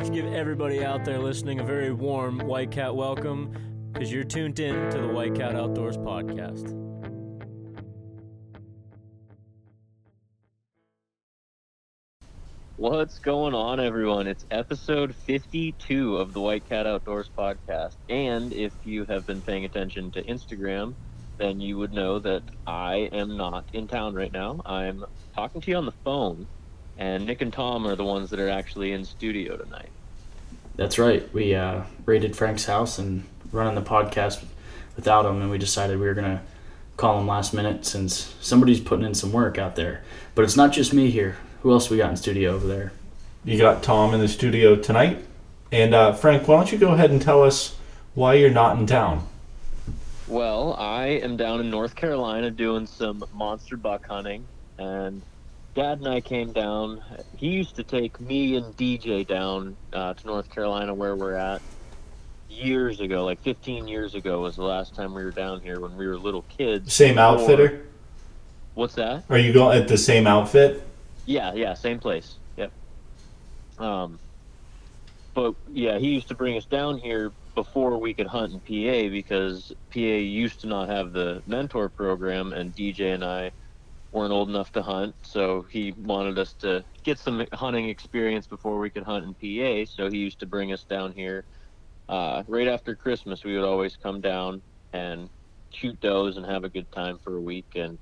like to give everybody out there listening a very warm White Cat welcome because you're tuned in to the White Cat Outdoors podcast. What's going on, everyone? It's episode 52 of the White Cat Outdoors podcast. And if you have been paying attention to Instagram, then you would know that I am not in town right now. I'm talking to you on the phone, and Nick and Tom are the ones that are actually in studio tonight. That's right. We uh, raided Frank's house and running the podcast without him, and we decided we were gonna call him last minute since somebody's putting in some work out there. But it's not just me here. Who else we got in studio over there? You got Tom in the studio tonight. And uh, Frank, why don't you go ahead and tell us why you're not in town? Well, I am down in North Carolina doing some monster buck hunting, and Dad and I came down. He used to take me and DJ down uh, to North Carolina, where we're at, years ago. Like 15 years ago was the last time we were down here when we were little kids. Same outfitter? What's that? Are you going at the same outfit? Yeah, yeah, same place. Yep. Um, but yeah, he used to bring us down here before we could hunt in PA because PA used to not have the mentor program, and DJ and I weren't old enough to hunt, so he wanted us to get some hunting experience before we could hunt in PA. So he used to bring us down here. Uh, right after Christmas, we would always come down and shoot does and have a good time for a week. And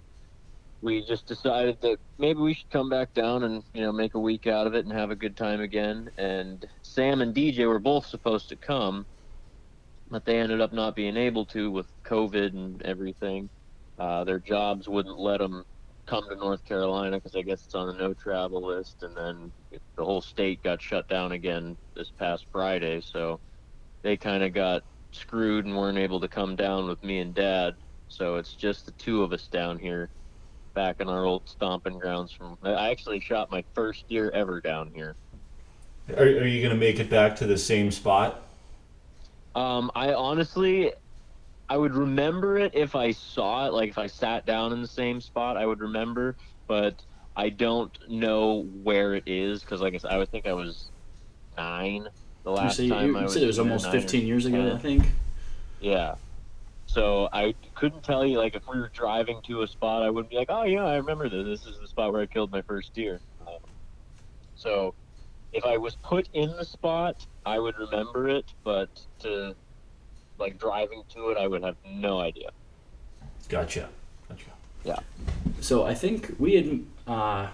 we just decided that maybe we should come back down and you know make a week out of it and have a good time again. And Sam and DJ were both supposed to come, but they ended up not being able to with COVID and everything. Uh, their jobs wouldn't let them come to North Carolina because I guess it's on the no travel list, and then the whole state got shut down again this past Friday, so they kind of got screwed and weren't able to come down with me and Dad. So it's just the two of us down here, back in our old stomping grounds. From I actually shot my first deer ever down here. Are, are you going to make it back to the same spot? Um, I honestly, I would remember it if I saw it. Like if I sat down in the same spot, I would remember. But I don't know where it is because, like I said, I would think I was nine the last time you, I was. said it was almost 15 years ago, I think. Yeah. So I couldn't tell you like if we were driving to a spot, I wouldn't be like, oh yeah, I remember this. This is the spot where I killed my first deer. So if I was put in the spot, I would remember it, but to like driving to it, I would have no idea. Gotcha. Gotcha. Yeah. So I think we had uh,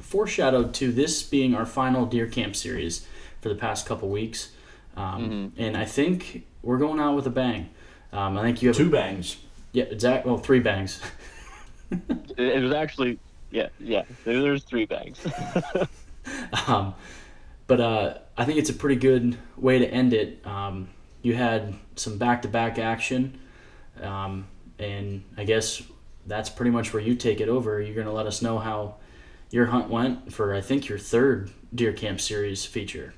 foreshadowed to this being our final deer camp series for the past couple weeks, um, and I think we're going out with a bang. Um, I think you have Two bangs. yeah, exact. Well, three bangs. It, it was actually yeah, yeah. There's three bangs. um, but uh, I think it's a pretty good way to end it. Um, you had some back-to-back action, um, and I guess that's pretty much where you take it over. You're going to let us know how your hunt went for I think your third deer camp series feature.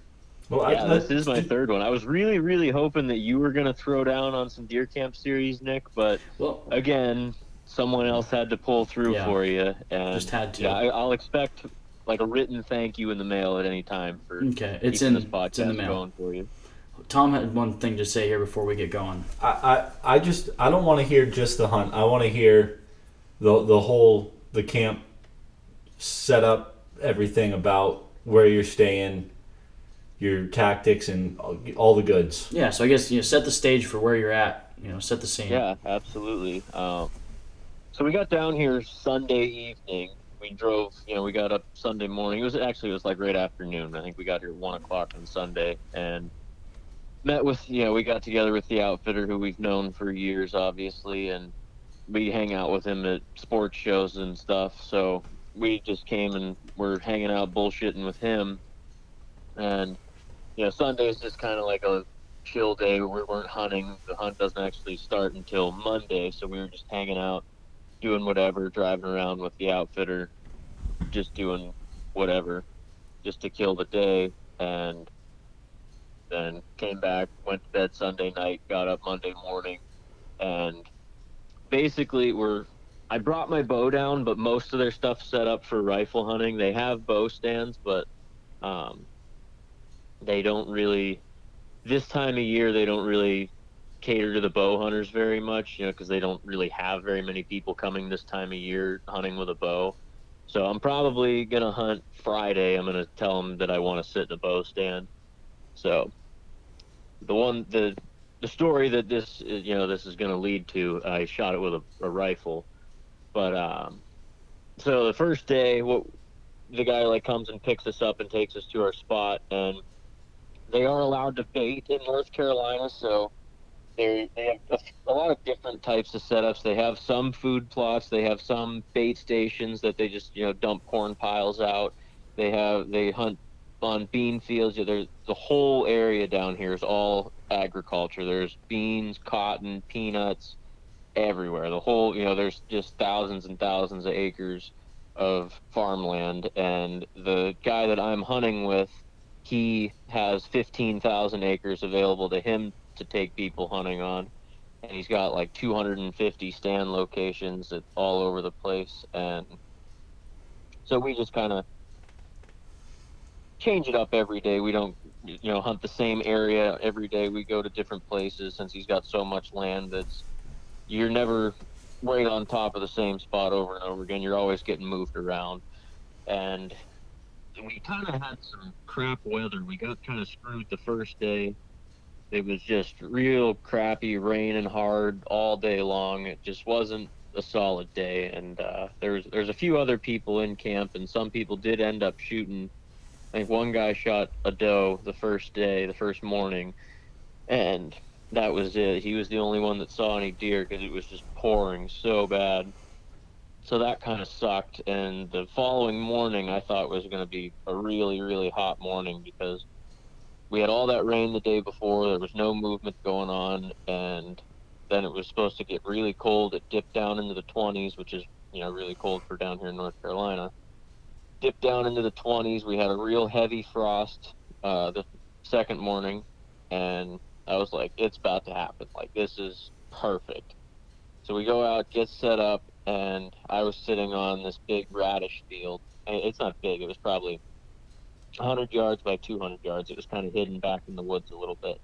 Well, yeah, I, this is my third one. I was really, really hoping that you were gonna throw down on some deer camp series, Nick, but Well, again, someone else had to pull through Yeah. for you, and Just had to. Yeah, I, I'll expect like a written thank you in the mail at any time for okay, it's in this podcast it's in the mail. going for you. Tom had one thing to say here before we get going. I, I, I just I don't want to hear just the hunt. I want to hear the the whole the camp setup, everything about where you're staying, your tactics, and all, all the goods. Yeah, so I guess you know, set the stage for where you're at. You know, set the scene. Yeah, absolutely. Um, so we got down here Sunday evening. We drove, you know, we got up Sunday morning. It was actually it was like right afternoon. I think we got here one o'clock on Sunday and met with, you know, we got together with the outfitter who we've known for years, obviously, and we hang out with him at sports shows and stuff. So we just came and we're hanging out, bullshitting with him, and you know, Sunday's just kind of like a chill day. We weren't hunting. The hunt doesn't actually start until Monday, so we were just hanging out, doing whatever, driving around with the outfitter, just doing whatever, just to kill the day. And then came back, went to bed Sunday night, got up Monday morning, and basically we're. I brought my bow down, but most of their stuff set up for rifle hunting. They have bow stands, but um, they don't really this time of year they don't really cater to the bow hunters very much, you know, because they don't really have very many people coming this time of year hunting with a bow. So I'm probably gonna hunt Friday. I'm gonna tell them that I want to sit in a bow stand. So the one the the story that this you know this is gonna lead to, I shot it with a, a rifle, but um, so the first day, what the guy like comes and picks us up and takes us to our spot, and they are allowed to bait in North Carolina, so they they have a, a, lot of different types of setups. They have some food plots. They have some bait stations that they just you know dump corn piles out. They have they hunt on bean fields. There's the whole area down here is all agriculture. There's beans, cotton, peanuts, everywhere. The whole you know there's just thousands and thousands of acres of farmland. And the guy that I'm hunting with, he has 15,000 acres available to him to take people hunting on. And he's got like 250 stand locations at, all over the place. And so we just kind of change it up every day. We don't, you know, hunt the same area every day. We go to different places since he's got so much land that's you're never right on top of the same spot over and over again. You're always getting moved around. And we kind of had some crap weather. We got kind of screwed the first day it was just real crappy, raining hard all day long. It just wasn't a solid day, and uh, there's there's a few other people in camp, and some people did end up shooting. I think one guy shot a doe the first day, the first morning, and that was it. He was the only one that saw any deer because it was just pouring so bad. So that kind of sucked. And the following morning, I thought was going to be a really, really hot morning because we had all that rain the day before. There was no movement going on, and then it was supposed to get really cold. It dipped down into the 20s, which is you know really cold for down here in North Carolina. Dipped down into the 20s. We had a real heavy frost uh, the second morning, and I was like, it's about to happen. Like this is perfect. So we go out, get set up, and I was sitting on this big radish field. It's not big. It was probably 100 yards by 200 yards. It was kind of hidden back in the woods a little bit.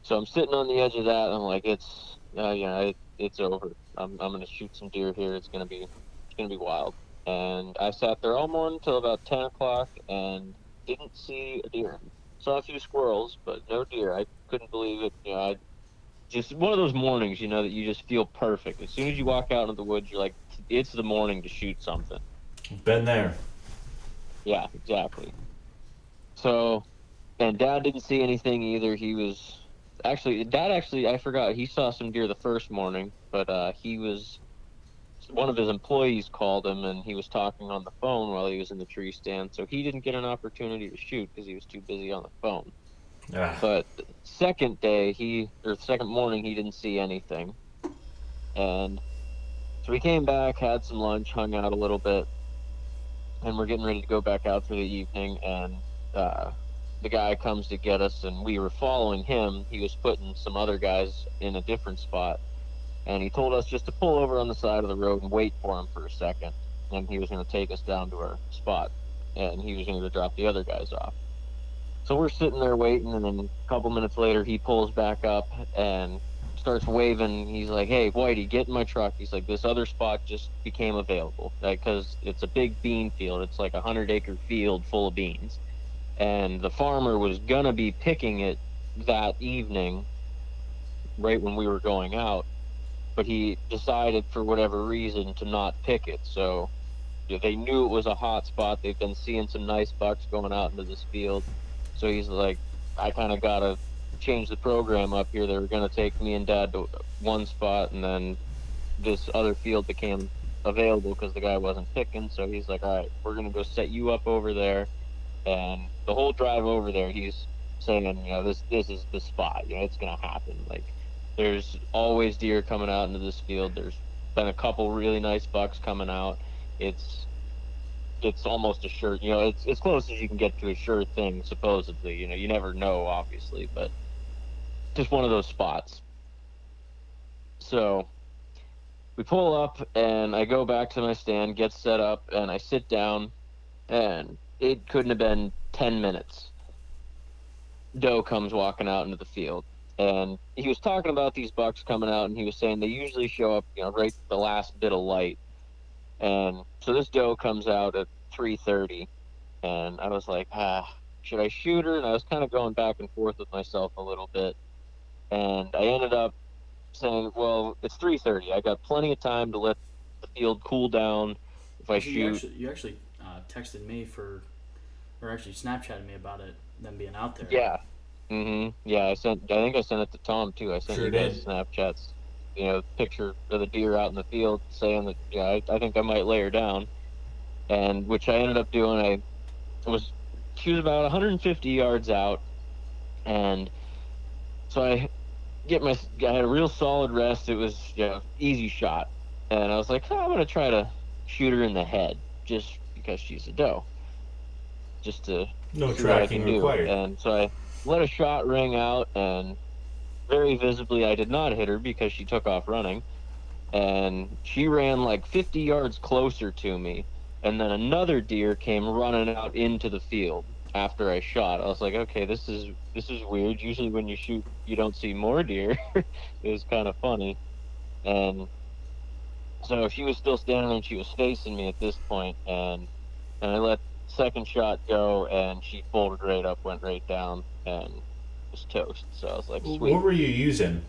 So I'm sitting on the edge of that. and I'm like, it's, uh, know, it, it's over. I'm, I'm going to shoot some deer here. It's going to be, it's going to be wild. And I sat there all morning until about 10 o'clock and didn't see a deer. Saw a few squirrels, but no deer. I couldn't believe it. You know, I just one of those mornings, you know, that you just feel perfect. As soon as you walk out into the woods, you're like, it's the morning to shoot something. Been there. Yeah, exactly. So, and Dad didn't see anything either. He was actually Dad actually I forgot he saw some deer the first morning, but uh, he was one of his employees called him and he was talking on the phone while he was in the tree stand, so he didn't get an opportunity to shoot because he was too busy on the phone. Ah. But second day, he or second morning, he didn't see anything, and so we came back, had some lunch, hung out a little bit, and we're getting ready to go back out for the evening and uh, the guy comes to get us and we were following him he was putting some other guys in a different spot and he told us just to pull over on the side of the road and wait for him for a second and he was going to take us down to our spot and he was going to drop the other guys off so we're sitting there waiting and then a couple minutes later he pulls back up and starts waving. He's like, "Hey, Whitey, get in my truck." He's like, "This other spot just became available because it's a big bean field. It's like a hundred acre field full of beans, and the farmer was gonna be picking it that evening, right when we were going out, but he decided for whatever reason to not pick it. So they knew it was a hot spot. They've been seeing some nice bucks going out into this field, so he's like, "I kind of gotta." change the program up here. They were going to take me and Dad to one spot, and then this other field became available because the guy wasn't picking. So he's like, "All right, we're going to go set you up over there." And the whole drive over there, he's saying, "You know, this this is the spot. You know, it's going to happen. Like, there's always deer coming out into this field. There's been a couple really nice bucks coming out. It's it's almost a sure you know it's as close as you can get to a sure thing supposedly you know you never know obviously but just one of those spots. So we pull up and I go back to my stand, get set up, and I sit down, and it couldn't have been 10 minutes. doe comes walking out into the field, and he was talking about these bucks coming out, and he was saying they usually show up, you know, right the last bit of light, and so this doe comes out at 3:30, and I was like, ah, should I shoot her? And I was kind of going back and forth with myself a little bit, and I ended up saying, well, it's 3:30. I got plenty of time to let the field cool down. If I You shoot, actually, you actually uh, texted me for, or actually Snapchatted me about it, them being out there. Yeah. Mhm. Yeah, I sent. I think I sent it to Tom too. I sent Sure you guys did. Snapchats. You know, picture of the deer out in the field, saying that yeah, I, I think I might lay her down, and which I ended up doing. I was she was about 150 yards out, and so I get my. I had a real solid rest. It was yeah, easy shot, and I was like, oh, I'm gonna try to shoot her in the head just because she's a doe, just to No see what I tracking can do. required. And so I let a shot ring out, and very visibly, I did not hit her because she took off running. And she ran like 50 yards closer to me. And then another deer came running out into the field after I shot. I was like, okay, this is this is weird. Usually when you shoot, you don't see more deer. it was kind of funny. And so she was still standing and she was facing me at this point, and and I let second shot go, and she folded right up, went right down, and was toast. So I was like, sweet. What were you using?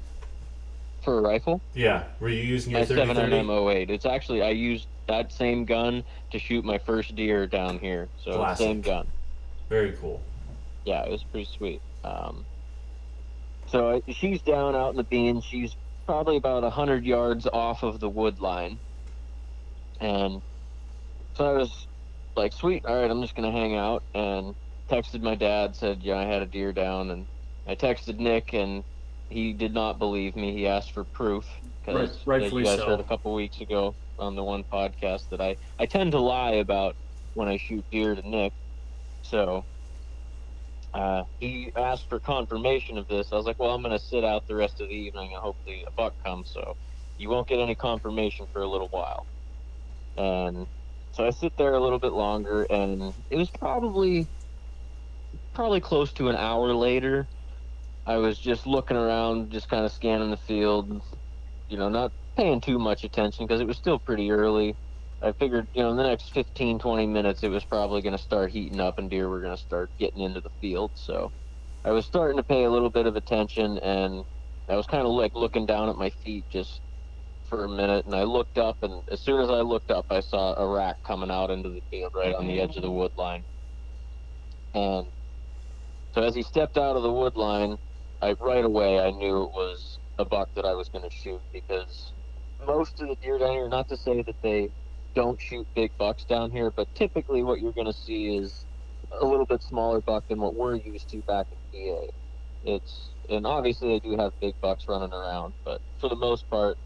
For a rifle, Yeah, were you using your my 30 7mm 08. It's actually I used that same gun to shoot my first deer down here. So Classic. same gun. Very cool. yeah, it was pretty sweet. Um, so I, she's down out in the bean. She's probably about a hundred yards off of the wood line, and so I was like, "Sweet, all right, I'm just gonna hang out." And texted my dad, said, "Yeah, I had a deer down," and I texted Nick, and he did not believe me. He asked for proof Right- because rightfully you guys so. heard a couple weeks ago on the one podcast that I I tend to lie about when I shoot deer to Nick, so uh, he asked for confirmation of this. I was like, well, I'm going to sit out the rest of the evening and hopefully a buck comes. So you won't get any confirmation for a little while. And so I sit there a little bit longer, and it was probably probably close to an hour later. I was just looking around, just kind of scanning the field, you know, not paying too much attention because it was still pretty early. I figured, you know, in the next 15, 20 minutes, it was probably going to start heating up and deer were going to start getting into the field. So I was starting to pay a little bit of attention and I was kind of like looking down at my feet just for a minute. And I looked up, and as soon as I looked up, I saw a rack coming out into the field right on the edge of the wood line. And so as he stepped out of the wood line, I right away I knew it was a buck that I was going to shoot because most of the deer down here, not to say that they don't shoot big bucks down here, but typically what you're going to see is a little bit smaller buck than what we're used to back in PA. It's and obviously they do have big bucks running around, but for the most part,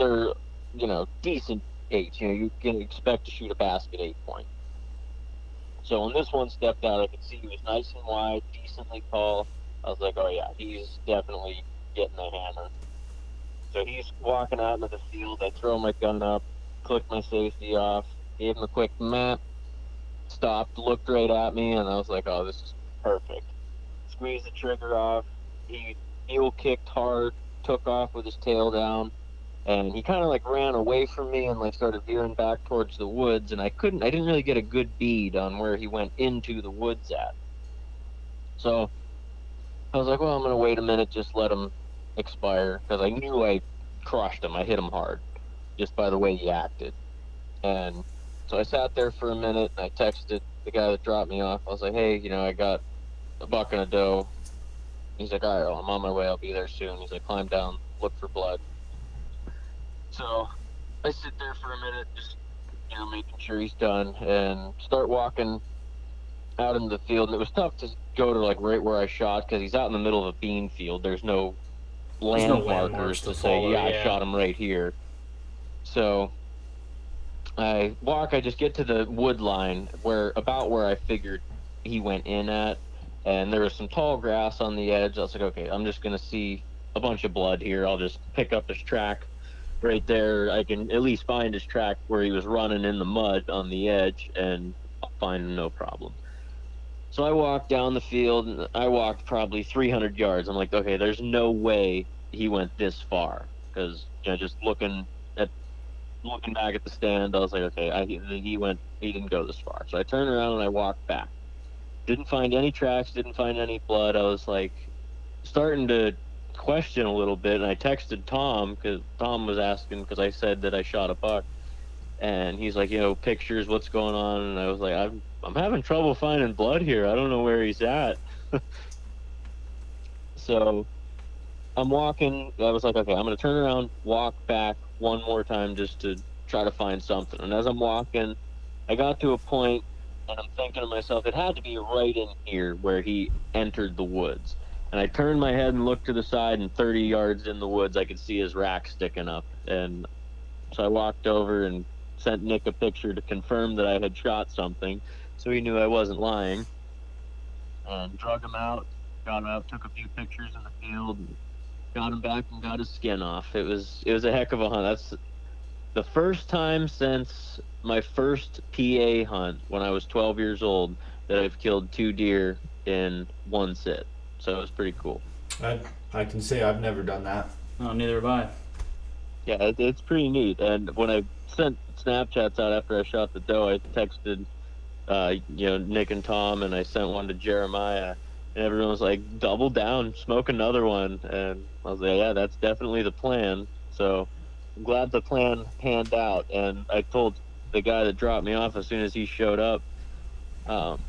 they're you know decent eights. You know you can expect to shoot a basket eight point. So when this one stepped out, I could see he was nice and wide, decently tall. I was like, oh yeah, he's definitely getting the hammer. So he's walking out into the field. I throw my gun up, click my safety off, gave him a quick map, stopped, looked right at me, and I was like, oh, this is perfect. Squeezed the trigger off. He heel kicked hard, took off with his tail down, and he kind of like ran away from me and like started veering back towards the woods. And I couldn't, I didn't really get a good bead on where he went into the woods at. So I was like, well, I'm gonna wait a minute, just let him expire because I knew I crushed him. I hit him hard just by the way he acted. And so I sat there for a minute and I texted the guy that dropped me off. I was like, hey, you know, I got a buck and a doe. He's like, all right, well, I'm on my way. I'll be there soon. He's like, climb down, look for blood. So I sit there for a minute, just, you know, making sure he's done and start walking out in the field. And it was tough to go to like right where I shot because he's out in the middle of a bean field. There's no There's no landmarkers landmarks to, to say, follow, yeah, I shot him right here. So I walk. I just get to the wood line where about where I figured he went in at, and there was some tall grass on the edge. I was like, okay, I'm just gonna see a bunch of blood here. I'll just pick up his track right there. I can at least find his track where he was running in the mud on the edge, and I'll find him no problem. So I walked down the field. And I walked probably 300 yards. I'm like, okay, there's no way he went this far because you know, just looking at looking back at the stand, I was like, okay, I, he went, he didn't go this far. So I turned around and I walked back. Didn't find any tracks. Didn't find any blood. I was like, starting to question a little bit, and I texted Tom because Tom was asking because I said that I shot a buck, and he's like, you know, pictures, what's going on? And I was like, I'm I'm having trouble finding blood here. I don't know where he's at. so I'm walking. I was like, okay, I'm gonna turn around, walk back one more time just to try to find something. And as I'm walking, I got to a point, and I'm thinking to myself, it had to be right in here where he entered the woods. And I turned my head and looked to the side, and 30 yards in the woods, I could see his rack sticking up. And so I walked over and sent Nick a picture to confirm that I had shot something, so he knew I wasn't lying. And drug him out, got him out, took a few pictures in the field, got him back and got his skin off. It was it was a heck of a hunt. That's the first time since my first PA hunt when I was 12 years old that I've killed two deer in one sit. So it was pretty cool. I I can say I've never done that. Oh, neither have I. Yeah, it, it's pretty neat. And when I sent Snapchats out after I shot the doe, I texted, uh, you know, Nick and Tom, and I sent one to Jeremiah, and everyone was like, "Double down, smoke another one." And I was like, "Yeah, that's definitely the plan." So I'm glad the plan panned out. And I told the guy that dropped me off as soon as he showed up. Um,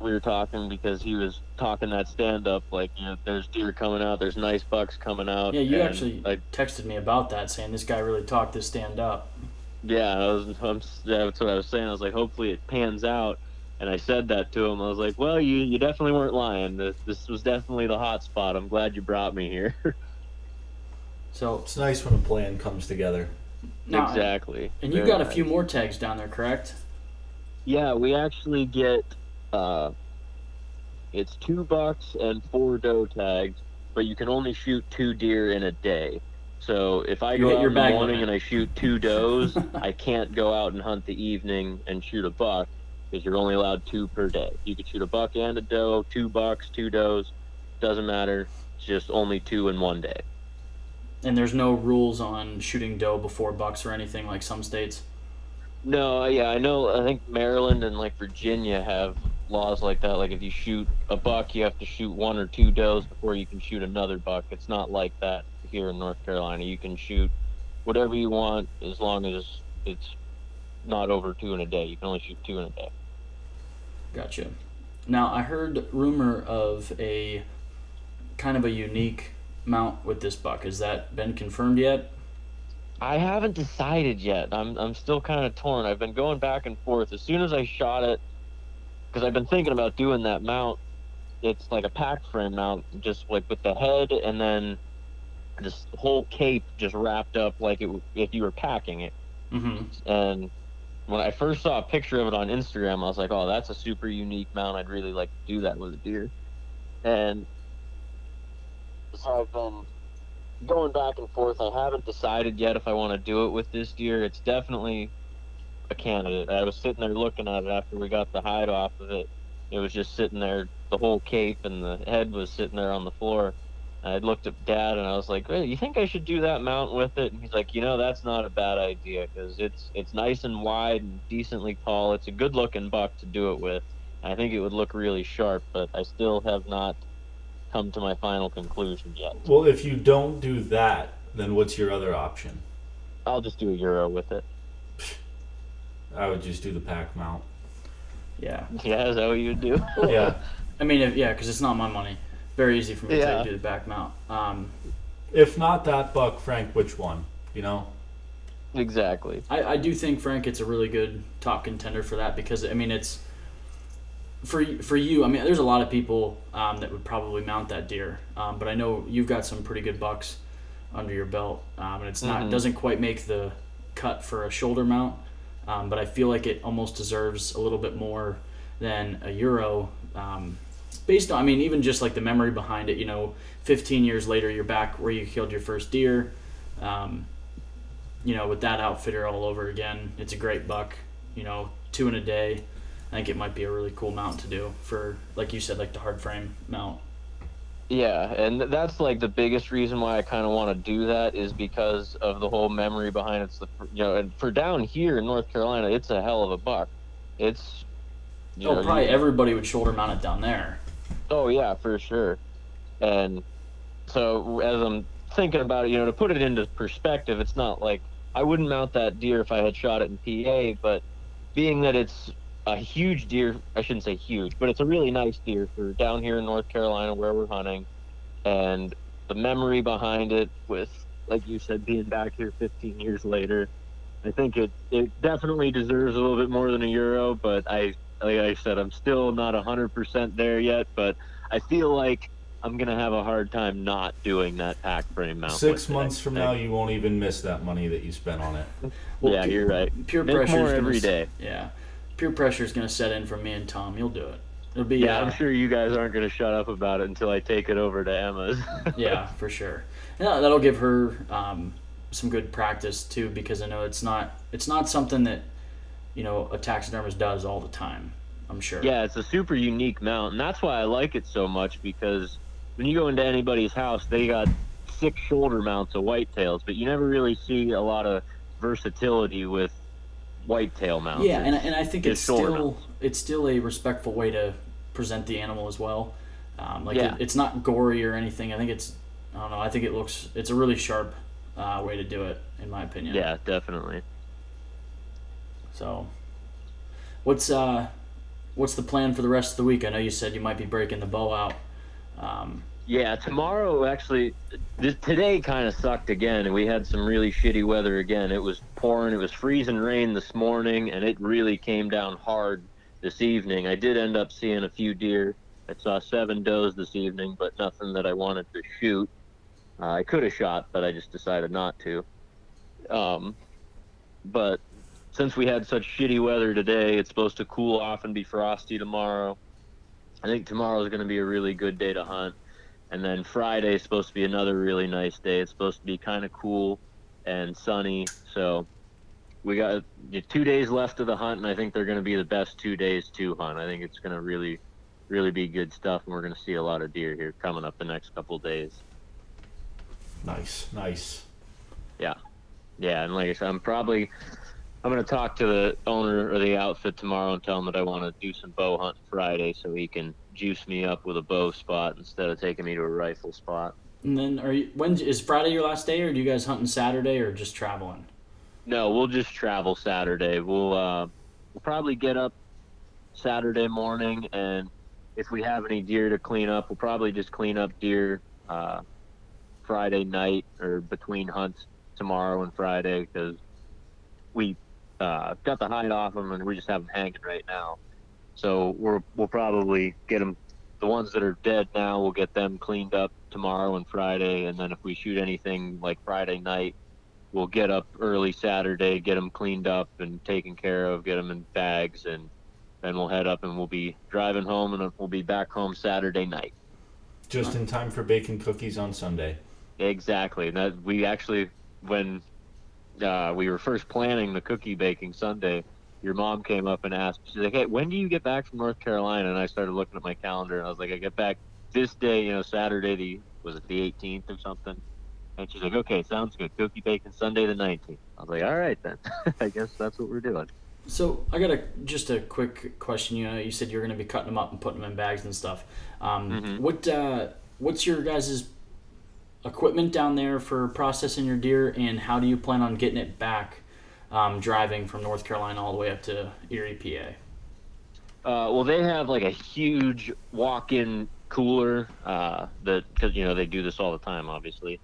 we were talking because he was talking that stand up like you know there's deer coming out there's nice bucks coming out Yeah, you actually I, texted me about that, saying this guy really talked this stand up. yeah I was I'm, that's what I was saying. I was like hopefully it pans out. And I said that to him. I was like well you you definitely weren't lying. This, this was definitely the hot spot. I'm glad you brought me here. So It's nice when a plan comes together. now, exactly. and you Very got a few more tags down there, correct? Yeah, we actually get uh, it's two bucks and four doe tags, but you can only shoot two deer in a day. So if I You go out your in the morning and I shoot two does, I can't go out and hunt the evening and shoot a buck because you're only allowed two per day. You could shoot a buck and a doe, two bucks, two does, doesn't matter. It's just only two in one day. And there's no rules on shooting doe before bucks or anything like some states. No, yeah, I know. I think Maryland and like Virginia have laws like that. Like if you shoot a buck, you have to shoot one or two does before you can shoot another buck. It's not like that here in North Carolina. You can shoot whatever you want as long as it's not over two in a day. You can only shoot two in a day. Gotcha. Now I heard rumor of a kind of a unique mount with this buck. Has that been confirmed yet? I haven't decided yet. I'm I'm still kind of torn. I've been going back and forth. As soon as I shot it, because I've been thinking about doing that mount. It's like a pack frame mount, just like with the head and then this whole cape just wrapped up like it if you were packing it. Mm-hmm. And when I first saw a picture of it on Instagram, I was like, "Oh, that's a super unique mount. I'd really like to do that with a deer." And so I've been going back and forth. I haven't decided yet if I want to do it with this deer. It's definitely a candidate. I was sitting there looking at it after we got the hide off of it. It was just sitting there, the whole cape and the head was sitting there on the floor. I looked at Dad and I was like, "Hey, you think I should do that mount with it?" And he's like, "You know, that's not a bad idea because it's it's nice and wide and decently tall. It's a good looking buck to do it with. I think it would look really sharp, but I still have not come to my final conclusion yet. Well, if you don't do that, then what's your other option? I'll just do a euro with it. I would just do the pack mount. Yeah. Yeah, is that what you would do? Yeah. I mean, if, yeah, because it's not my money. Very easy for me to Yeah. to do the back mount. Um, If not that buck, Frank, which one? You know? exactly. I, I do think Frank it's a really good top contender for that because I mean it's for for you. I mean, there's a lot of people um, that would probably mount that deer, um, but I know you've got some pretty good bucks under your belt, um, and it's not Mhm. doesn't quite make the cut for a shoulder mount, um, but I feel like it almost deserves a little bit more than a euro. Um, based on, I mean, even just like the memory behind it, you know, 15 years later, you're back where you killed your first deer. Um, you know, with that outfitter all over again, it's a great buck. You know, two in a day. I think it might be a really cool mount to do for, like you said, like the hard frame mount. Yeah, and that's like the biggest reason why I kind of want to do that is because of the whole memory behind it. It's the you know, and for down here in North Carolina, it's a hell of a buck. It's you oh, know, probably you- everybody would shoulder mount it down there. Oh yeah, for sure. And so as I'm thinking about it, you know, to put it into perspective, it's not like I wouldn't mount that deer if I had shot it in PA, but being that it's a huge deer, I shouldn't say huge, but it's a really nice deer for down here in North Carolina where we're hunting, and the memory behind it with, like you said, being back here 15 years later, I think it it definitely deserves a little bit more than a euro, but I like I said, I'm still not 100% there yet, but I feel like I'm gonna have a hard time not doing that pack frame mount. Six months from now, you won't even miss that money that you spent on it. Well, yeah, pu- you're right. Peer Make pressure more is every gonna, day. Yeah, peer pressure is gonna set in from me and Tom. You'll do it. It'll be Yeah, uh, I'm sure you guys aren't gonna shut up about it until I take it over to Emma's. yeah, for sure. Yeah, that'll give her um, some good practice too, because I know it's not it's not something that you know a taxidermist does all the time. I'm sure. Yeah, it's a super unique mount, and that's why I like it so much because when you go into anybody's house, they got six shoulder mounts of whitetails, but you never really see a lot of versatility with whitetail mounts. Yeah, and, and I think it's still it's still a respectful way to present the animal as well. Um, like Yeah. it, it's not gory or anything. I think it's I don't know. I think it looks it's a really sharp uh, way to do it, in my opinion. yeah, definitely. So, what's uh, what's the plan for the rest of the week? I know you said you might be breaking the bow out. Um, Yeah, tomorrow actually, this, today kind of sucked again, we had some really shitty weather again. It was pouring, it was freezing rain this morning, and it really came down hard this evening. I did end up seeing a few deer. I saw seven does this evening, but nothing that I wanted to shoot. Uh, I could have shot, but I just decided not to. Um, but since we had such shitty weather today, it's supposed to cool off and be frosty tomorrow. I think tomorrow is going to be a really good day to hunt. And then Friday is supposed to be another really nice day. It's supposed to be kind of cool and sunny. So we got two days left of the hunt, and I think they're going to be the best two days to hunt. I think it's going to really, really be good stuff, and we're going to see a lot of deer here coming up the next couple days. Nice, nice. Yeah, yeah, and like I said, I'm probably I'm gonna talk to the owner of the outfit tomorrow and tell him that I want to do some bow hunting Friday, so he can juice me up with a bow spot instead of taking me to a rifle spot. and then are you when is Friday your last day, or do you guys hunting Saturday, or just traveling? No, we'll just travel Saturday. We'll uh, we'll probably get up Saturday morning, and if we have any deer to clean up, we'll probably just clean up deer uh, Friday night or between hunts tomorrow and Friday because we uh, got the hide off them and we just have them hanging right now. So we're we'll probably get them. The ones that are dead now, we'll get them cleaned up tomorrow and Friday, and then if we shoot anything like Friday night we'll get up early Saturday, get them cleaned up and taken care of, get them in bags, and then we'll head up and we'll be driving home, and we'll be back home Saturday night. Just in time for baking cookies on Sunday. Exactly. That we actually, when uh, we were first planning the cookie baking Sunday, your mom came up and asked. She's like, "Hey, when do you get back from North Carolina?" And I started looking at my calendar, and I was like, "I get back this day, you know, Saturday the was it the 18th or something?" And she's like, "Okay, sounds good. Cookie baking Sunday the 19th." I was like, "All right then. I guess that's what we're doing." So I got a just a quick question. You know, you said you're going to be cutting them up and putting them in bags and stuff. Um, Mhm. What uh, what's your guys' equipment down there for processing your deer, and how do you plan on getting it back, um, driving from North Carolina all the way up to Erie, PA? Uh, well, they have like a huge walk-in cooler uh, that because you know they do this all the time, obviously.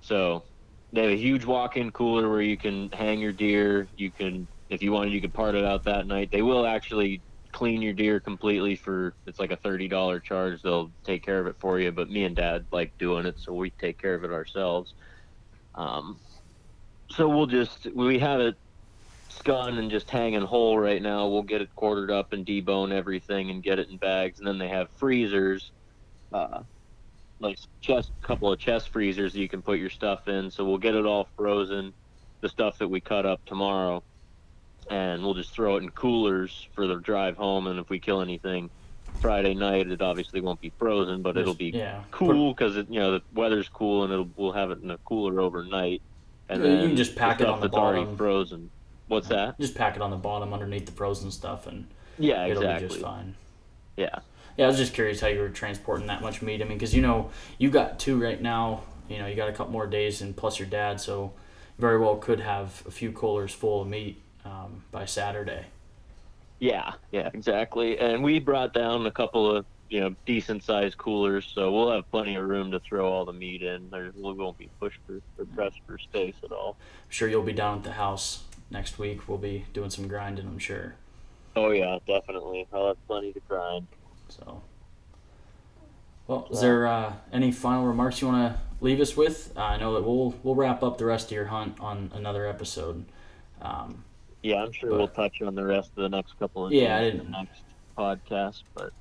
So they have a huge walk-in cooler where you can hang your deer. You can, if you wanted, you could part it out that night. They will actually clean your deer completely for it's like a thirty dollar charge. They'll take care of it for you. But me and Dad like doing it, so we take care of it ourselves. Um, so we'll just we have it scun and just hanging whole right now. We'll get it quartered up and debone everything and get it in bags. And then they have freezers, uh, like chest, a couple of chest freezers that you can put your stuff in. So we'll get it all frozen, the stuff that we cut up tomorrow, and we'll just throw it in coolers for the drive home. And if we kill anything Friday night, it obviously won't be frozen, but it'll be yeah. cool because it you know the weather's cool and it'll we'll have it in a cooler overnight. And Yeah, you can just pack it on the bottom. frozen. What's that? Just pack it on the bottom underneath the frozen stuff, and Yeah, it'll be exactly. just fine. Yeah. Yeah, I was just curious how you were transporting that much meat. I mean, because you know you got two right now. You know, you got a couple more days, and plus your dad, so very well could have a few coolers full of meat um, by Saturday. Yeah, yeah, exactly. And we brought down a couple of you know decent sized coolers, so we'll have plenty of room to throw all the meat in. There, we won't be pushed for or pressed for space at all. I'm sure you'll be down at the house next week. We'll be doing some grinding. I'm sure. Oh yeah, definitely. I'll have plenty to grind. So, well, is there uh, any final remarks you want to leave us with? Uh, I know that we'll we'll wrap up the rest of your hunt on another episode. Um, Yeah, I'm sure But- we'll touch on the rest of the next couple of Yeah, I in didn't- the next podcast, but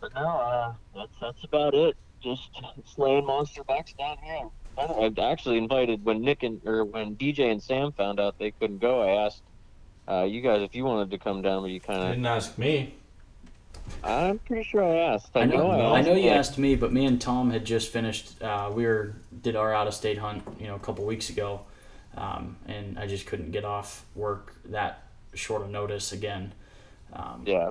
but no, uh, that's that's about it. Just slaying monster bucks down here. I I actually invited when Nick and or when DJ and Sam found out they couldn't go. I asked uh, you guys if you wanted to come down, but you kind of didn't ask me. I'm pretty sure I asked. I, I know, know. I know you Nick. asked me, but me and Tom had just finished. Uh, we were did our out of state hunt, you know, a couple weeks ago, um, and I just couldn't get off work that short of notice again. Um, Yeah.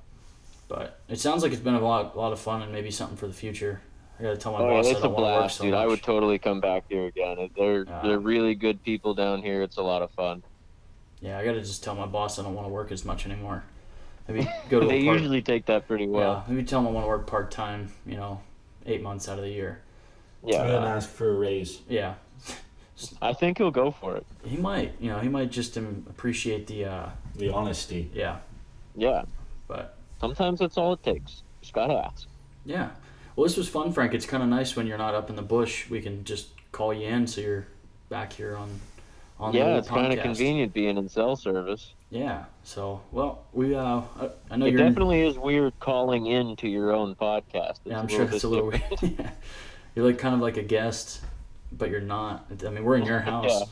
But it sounds like it's been a lot, a lot of fun, and maybe something for the future. I gotta tell my Oh, boss I it's a don't want to work blast, so dude. much. I would totally come back here again. They're Uh, they're really good people down here. It's a lot of fun. yeah, I gotta just tell my boss I don't want to work as much anymore. Maybe go to they a part, usually take that pretty well. yeah, well. maybe tell him I want to work part time. You know, eight months out of the year. Yeah, I didn't ask for a raise. Yeah, I think he'll go for it. he might. You know, he might just um, appreciate the. Uh, The honesty. yeah, Yeah. but Sometimes that's all it takes. Just gotta ask. Yeah. Well, this was fun, Frank. It's kind of nice when you're not up in the bush. We can just call you in, so you're back here on on yeah, little it's kind of convenient being in cell service. Yeah. So, well, we uh, I, I know It you're. in- definitely is weird calling in to your own podcast. It's yeah, I'm sure it's a little weird. yeah. You're like kind of like a guest, but you're not. I mean, we're in your house.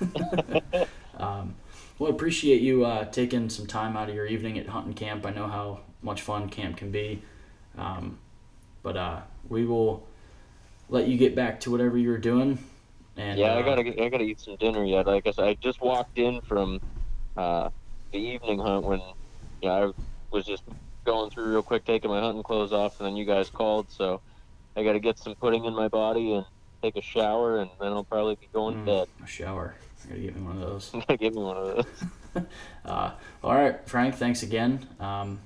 um, well, I appreciate you uh, taking some time out of your evening at hunting camp. I know how much fun camp can be, um, but uh, we will let you get back to whatever you're doing. And yeah, uh, I gotta get- I gotta eat some dinner yet. Like I guess I just walked in from uh, the evening hunt when yeah I was just going through real quick, taking my hunting clothes off, and then you guys called. So I gotta get some pudding in my body and take a shower, and then I'll probably be going Mm. to bed. a shower. I gotta get me one of those. Give me one of those. Uh, all right, Frank. Thanks again. Um,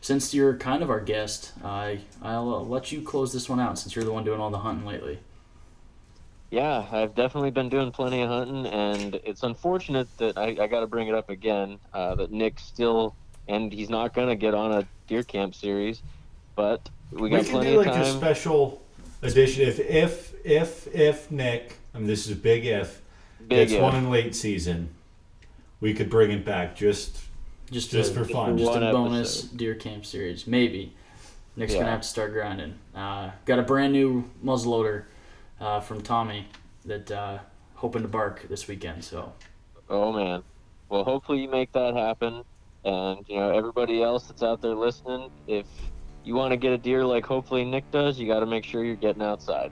since you're kind of our guest, I I'll uh, let you close this one out since you're the one doing all the hunting lately. Yeah, I've definitely been doing plenty of hunting, and it's unfortunate that I, I got to bring it up again uh, that Nick still, and he's not going to get on a deer camp series, but we got We got could plenty do of like a time. special edition if if if if Nick, I mean this is a big if, Big gets if. one in late season, we could bring it back just Just just a, for fun. just one a bonus episode. deer camp series, maybe. Nick's Yeah. gonna have to start grinding. Uh, got a brand new muzzleloader uh, from Tommy that uh, hoping to bark this weekend. So Oh man. Well, hopefully you make that happen, and you know everybody else that's out there listening, if you want to get a deer like hopefully Nick does, you got to make sure you're getting outside.